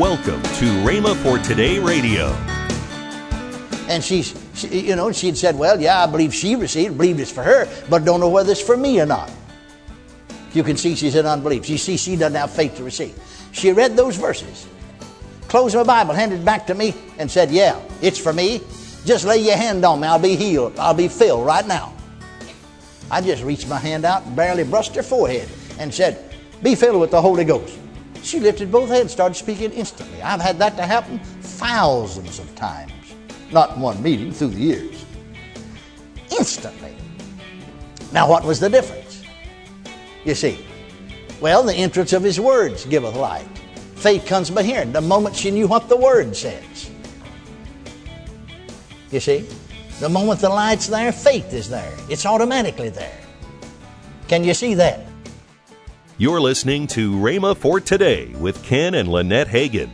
Welcome to Rhema for Today Radio. And she's, she, you know, she'd said, Well, yeah, I believe she received, believe it's for her, but don't know whether it's for me or not. You can see she's in unbelief. You see, she doesn't have faith to receive. She read those verses, closed my Bible, handed it back to me, and said, Yeah, it's for me. Just lay your hand on me. I'll be healed. I'll be filled right now. I just reached my hand out barely brushed her forehead and said, Be filled with the Holy Ghost. She lifted both hands, started speaking instantly. I've had that to happen thousands of times, not in one meeting through the years. Instantly. Now, what was the difference? You see, well, the entrance of his words giveth light. Faith comes by hearing. The moment she knew what the word says. You see, the moment the light's there, faith is there. It's automatically there. Can you see that? You're listening to Rhema for Today with Ken and Lynette Hagin.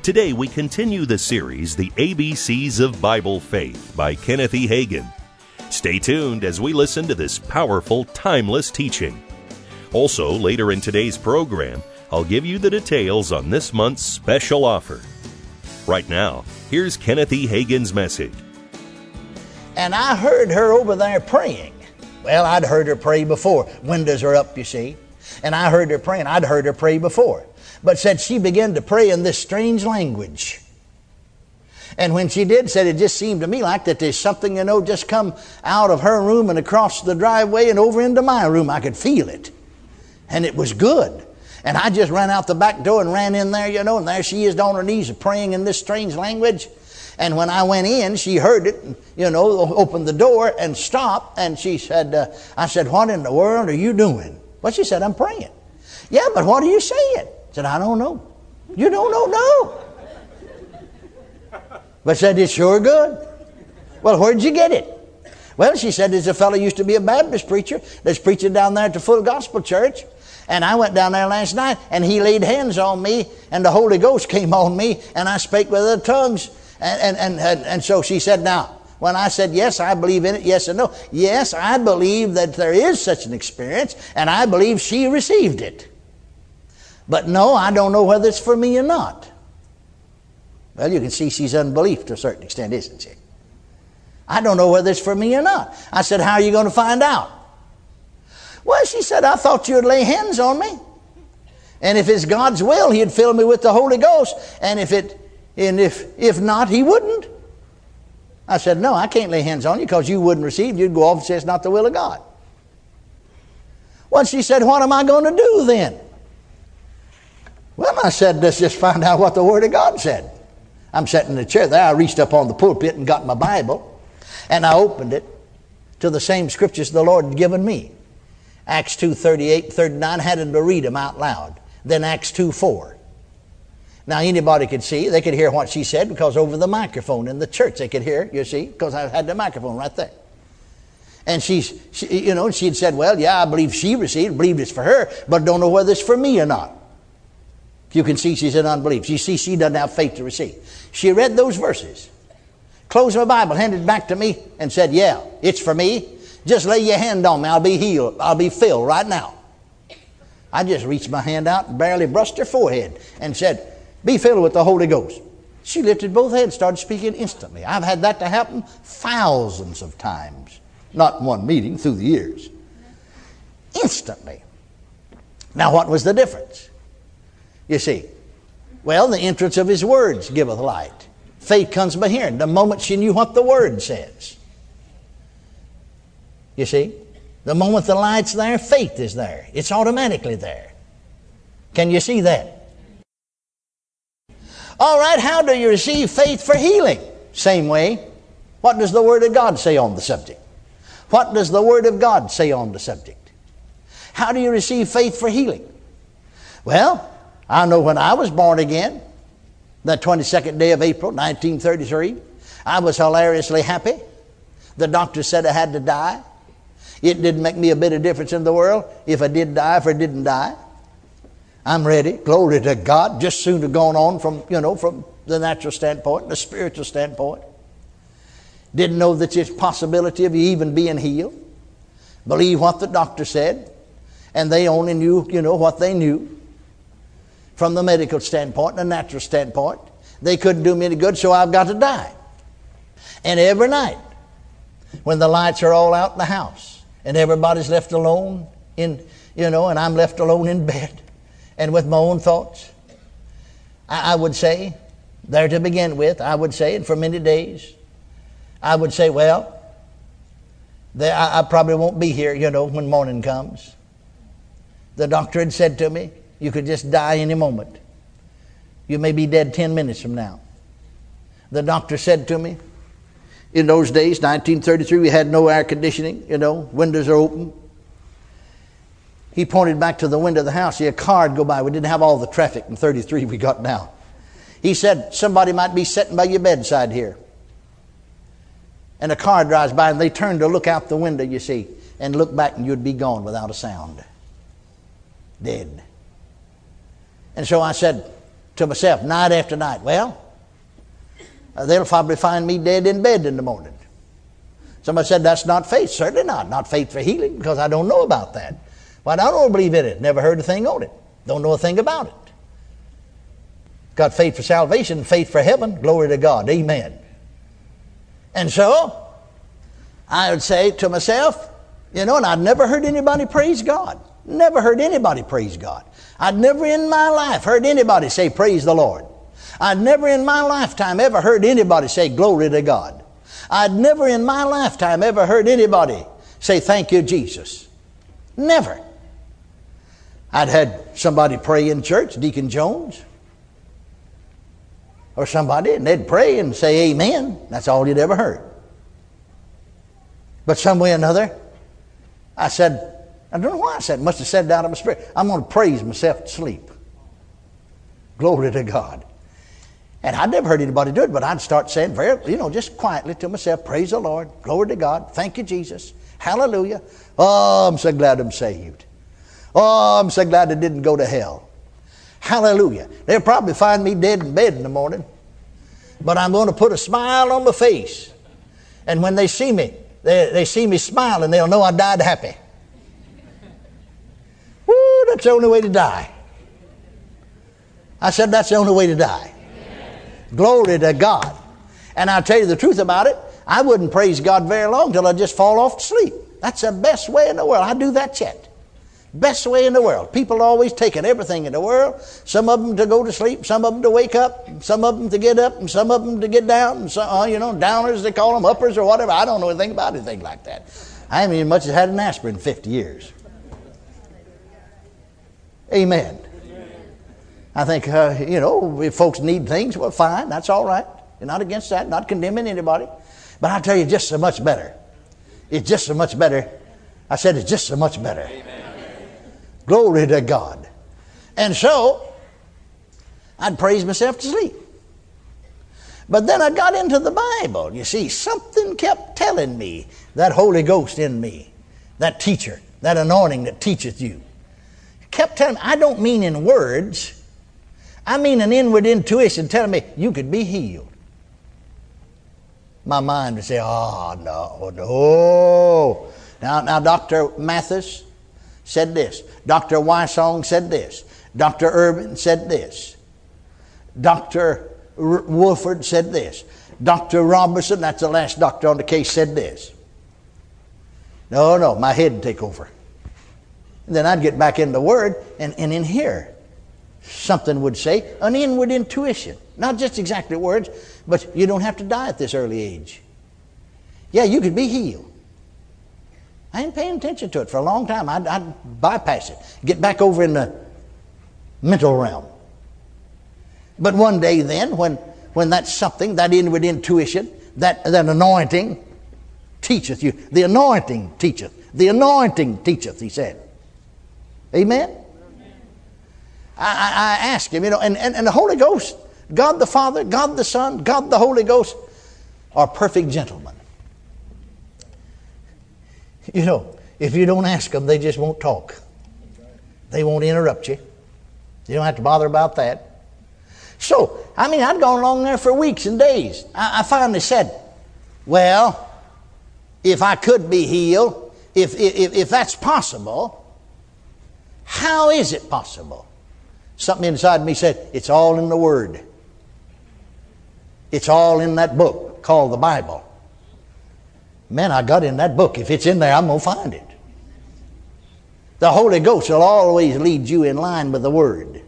Today we continue the series The ABCs of Bible Faith by Kenneth E. Hagin. Stay tuned as we listen to this powerful, timeless teaching. Also, later in today's program, I'll give you the details on this month's special offer. Right now, here's Kenneth E. Hagin's message. And I heard her over there praying. Well, I'd heard her pray before. Windows are up, you see. And I heard her praying. I'd heard her pray before. But said she began to pray in this strange language. And when she did, said it just seemed to me like that there's something, you know, just come out of her room and across the driveway and over into my room. I could feel it. And it was good. And I just ran out the back door and ran in there, you know, and there she is on her knees praying in this strange language. And when I went in, she heard it, you know, opened the door and stopped. And she said, uh, I said, What in the world are you doing? Well, she said, I'm praying. Yeah, but what are you saying? I said, I don't know. You don't know? No. But said, it's sure good. Well, where'd you get it? Well, she said, there's a fellow used to be a Baptist preacher that's preaching down there at the Full Gospel Church. And I went down there last night and he laid hands on me and the Holy Ghost came on me and I spake with other tongues. And, and, and, and, and so she said, now, when I said, yes, I believe in it, yes and no. Yes, I believe that there is such an experience, and I believe she received it. But no, I don't know whether it's for me or not. Well, you can see she's unbelief to a certain extent, isn't she? I don't know whether it's for me or not. I said, How are you going to find out? Well, she said, I thought you'd lay hands on me. And if it's God's will, He'd fill me with the Holy Ghost. And if it and if if not, He wouldn't. I said, No, I can't lay hands on you because you wouldn't receive. You'd go off and say it's not the will of God. Well, she said, What am I going to do then? Well, I said, Let's just find out what the Word of God said. I'm sitting in the chair there. I reached up on the pulpit and got my Bible, and I opened it to the same scriptures the Lord had given me. Acts 2 38, 39, had him to read them out loud. Then Acts 2 4. Now, anybody could see, they could hear what she said because over the microphone in the church they could hear, you see, because I had the microphone right there. And she's, she, you know, she had said, Well, yeah, I believe she received, believed it's for her, but don't know whether it's for me or not. You can see she's in unbelief. You see, she doesn't have faith to receive. She read those verses, closed my Bible, handed it back to me, and said, Yeah, it's for me. Just lay your hand on me. I'll be healed. I'll be filled right now. I just reached my hand out and barely brushed her forehead and said, be filled with the Holy Ghost. She lifted both hands, started speaking instantly. I've had that to happen thousands of times, not one meeting through the years. Instantly. Now, what was the difference? You see, well, the entrance of his words giveth light. Faith comes by hearing. The moment she knew what the word says. You see, the moment the light's there, faith is there. It's automatically there. Can you see that? All right, how do you receive faith for healing? Same way. What does the Word of God say on the subject? What does the Word of God say on the subject? How do you receive faith for healing? Well, I know when I was born again, the 22nd day of April, 1933, I was hilariously happy. The doctor said I had to die. It didn't make me a bit of difference in the world if I did die, I didn't die. I'm ready. Glory to God. Just soon to gone on from, you know, from the natural standpoint, the spiritual standpoint. Didn't know that there's possibility of you even being healed. Believe what the doctor said. And they only knew, you know, what they knew. from the medical standpoint and the natural standpoint. They couldn't do me any good, so I've got to die. And every night, when the lights are all out in the house and everybody's left alone in, you know, and I'm left alone in bed and with my own thoughts, I, I would say, there to begin with, I would say, and for many days, I would say, well, I, I probably won't be here, you know, when morning comes. The doctor had said to me, you could just die any moment. You may be dead 10 minutes from now. The doctor said to me, in those days, 1933, we had no air conditioning, you know, windows are open. He pointed back to the window of the house. See a car go by. We didn't have all the traffic in 33 we got now. He said, Somebody might be sitting by your bedside here. And a car drives by and they turn to look out the window, you see, and look back and you'd be gone without a sound. Dead. And so I said to myself, night after night, well, uh, they'll probably find me dead in bed in the morning. Somebody said, that's not faith. Certainly not. Not faith for healing because I don't know about that. Well, I don't believe in it. Never heard a thing on it. Don't know a thing about it. Got faith for salvation, faith for heaven. Glory to God. Amen. And so, I would say to myself, you know, and I'd never heard anybody praise God. Never heard anybody praise God. I'd never in my life heard anybody say, Praise the Lord. I'd never in my lifetime ever heard anybody say, Glory to God. I'd never in my lifetime ever heard anybody say, Thank you, Jesus. Never. I'd had somebody pray in church, Deacon Jones, or somebody, and they'd pray and say amen. That's all you'd ever heard. But some way or another, I said, I don't know why I said, must have said down in my spirit, I'm going to praise myself to sleep. Glory to God. And I'd never heard anybody do it, but I'd start saying, very, you know, just quietly to myself, praise the Lord, glory to God, thank you, Jesus, hallelujah. Oh, I'm so glad I'm saved. Oh, I'm so glad I didn't go to hell. Hallelujah. They'll probably find me dead in bed in the morning, but I'm going to put a smile on my face. And when they see me, they, they see me smiling, they'll know I died happy. Woo, that's the only way to die. I said, that's the only way to die. Amen. Glory to God. And I'll tell you the truth about it, I wouldn't praise God very long till I just fall off to sleep. That's the best way in the world. I do that yet. Best way in the world. People always taking everything in the world. Some of them to go to sleep, some of them to wake up, some of them to get up, and some of them to get down. And some, uh, you know, downers they call them, uppers or whatever. I don't know anything about anything like that. I haven't even much as had an aspirin in 50 years. Amen. I think, uh, you know, if folks need things, well, fine, that's all right. You're not against that, not condemning anybody. But I'll tell you, just so much better. It's just so much better. I said it's just so much better. Amen. Glory to God. And so, I'd praise myself to sleep. But then I got into the Bible. You see, something kept telling me that Holy Ghost in me, that teacher, that anointing that teacheth you, kept telling me, I don't mean in words, I mean an inward intuition telling me you could be healed. My mind would say, oh, no, no. Now, now Dr. Mathis, said this. Dr. Wysong said this. Dr. Urban said this. Dr. R- Wolford said this. Dr. Robertson, that's the last doctor on the case, said this. No, no, my head would take over. And then I'd get back in the Word, and, and in here, something would say, an inward intuition. Not just exactly words, but you don't have to die at this early age. Yeah, you could be healed. I ain't paying attention to it for a long time. I'd, I'd bypass it, get back over in the mental realm. But one day, then, when, when that's something, that inward intuition, that, that anointing teacheth you, the anointing teacheth, the anointing teacheth, he said. Amen? I, I, asked him, you know, and, and, and the Holy Ghost, God the Father, God the Son, God the Holy Ghost are perfect gentlemen. You know, if you don't ask them, they just won't talk. They won't interrupt you. You don't have to bother about that. So, I mean, I'd gone along there for weeks and days. I, I finally said, Well, if I could be healed, if, if, if that's possible, how is it possible Something inside me said, It's all in the Word. It's all in that book called the Bible. Man, I got in that book. If it's in there, I'm going to find it. The Holy Ghost will always lead you in line with the Word.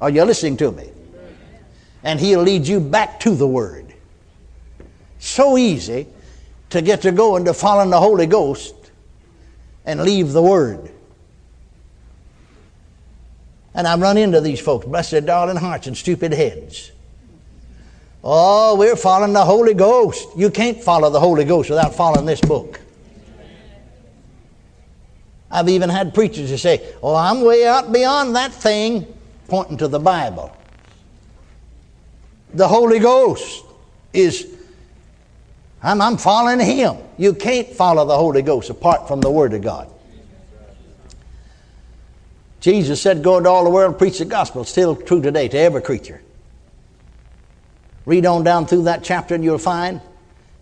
Are you listening to me? And He'll lead you back to the Word. So easy to get to go into following the Holy Ghost and leave the Word. And I run into these folks, bless their darling hearts and stupid heads. Oh, we're following the Holy Ghost. You can't follow the Holy Ghost without following this book. I've even had preachers who say, Oh, I'm way out beyond that thing, pointing to the Bible. The Holy Ghost is, I'm, I'm following Him. You can't follow the Holy Ghost apart from the Word of God. Jesus said, Go into all the world, preach the gospel. Still true today to every creature. Read on down through that chapter and you'll find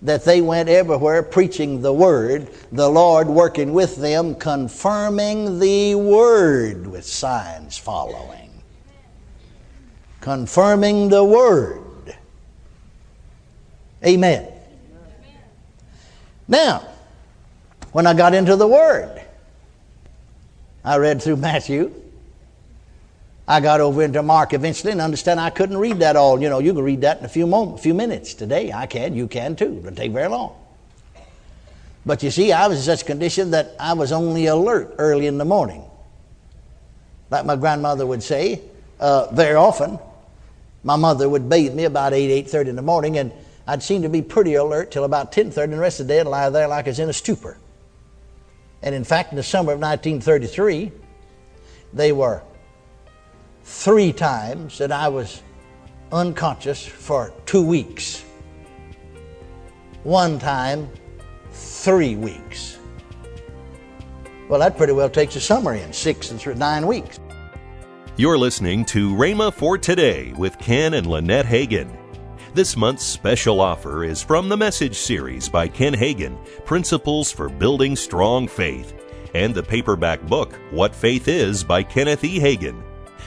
that they went everywhere preaching the word, the Lord working with them, confirming the word with signs following. Confirming the word. Amen. Now, when I got into the word, I read through Matthew. I got over into Mark eventually and understand I couldn't read that all. You know, you can read that in a few moments, few minutes today. I can, you can too. It doesn't take very long. But you see, I was in such condition that I was only alert early in the morning. Like my grandmother would say, uh, very often, my mother would bathe me about 8, 8.30 in the morning, and I'd seem to be pretty alert till about 10.30, and the rest of the day I'd lie there like I was in a stupor. And in fact, in the summer of 1933, they were three times that I was unconscious for two weeks. One time, three weeks. Well, that pretty well takes a summer in six and three, nine weeks. You're listening to Rhema for Today with Ken and Lynette Hagin. This month's special offer is from the message series by Ken Hagin, Principles for Building Strong Faith, and the paperback book, What Faith Is by Kenneth E. Hagin.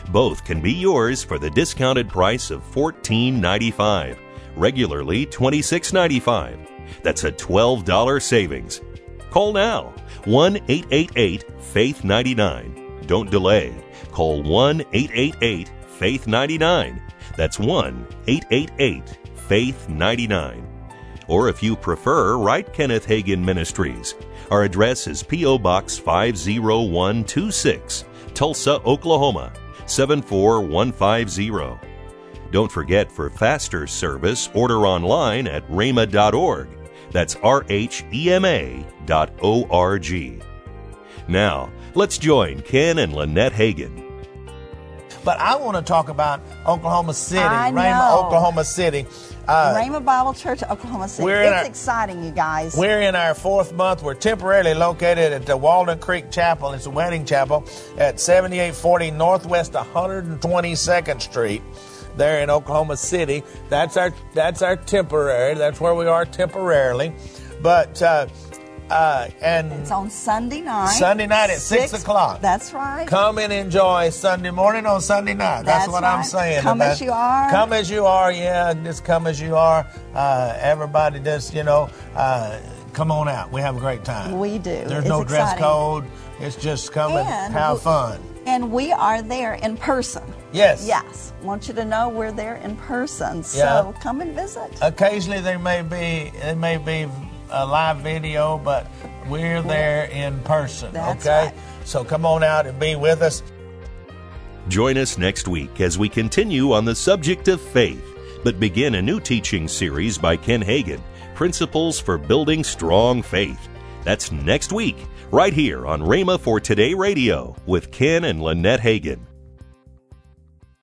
Both can be yours for the discounted price of $14.95, regularly $26.95. That's a $12 savings. Call now 1 888 Faith 99. Don't delay. Call 1 888 Faith 99. That's 1 888 Faith 99. Or if you prefer, write Kenneth Hagin Ministries. Our address is P.O. Box 50126, Tulsa, Oklahoma 74150. Don't forget for faster service, order online at rhema.org. That's R H E M A dot O R G. Now, let's join Ken and Lynette Hagin. But I want to talk about Oklahoma City, Rhema. Oklahoma City. Uh, Rhema Bible Church, Oklahoma City. It's our- exciting, you guys. We're in our fourth month. We're temporarily located at the Walden Creek Chapel. It's a wedding chapel at 7840 Northwest 122nd Street, there in Oklahoma City. That's our that's our temporary. That's where we are temporarily. But uh, uh, and It's on Sunday night. Sunday night at 6 o'clock. That's right. Come and enjoy Sunday morning on Sunday night. That's, That's what I'm saying. Come as you are. Come as you are. Yeah, just come as you are. Uh, everybody just, you know, uh, come on out. We have a great time. We do. There's It's no dress code. It's just come and, And have we- fun. And we are there in person. Yes. Yes. Want you to know we're there in person. So Yeah. come and visit. Occasionally there may be there may be a live video, but we're there in person. That's okay. right. So come on out and be with us. Join us next week as we continue on the subject of faith, but begin a new teaching series by Ken Hagin, Principles for Building Strong Faith. That's next week, right here on Rhema for Today Radio with Ken and Lynette Hagin.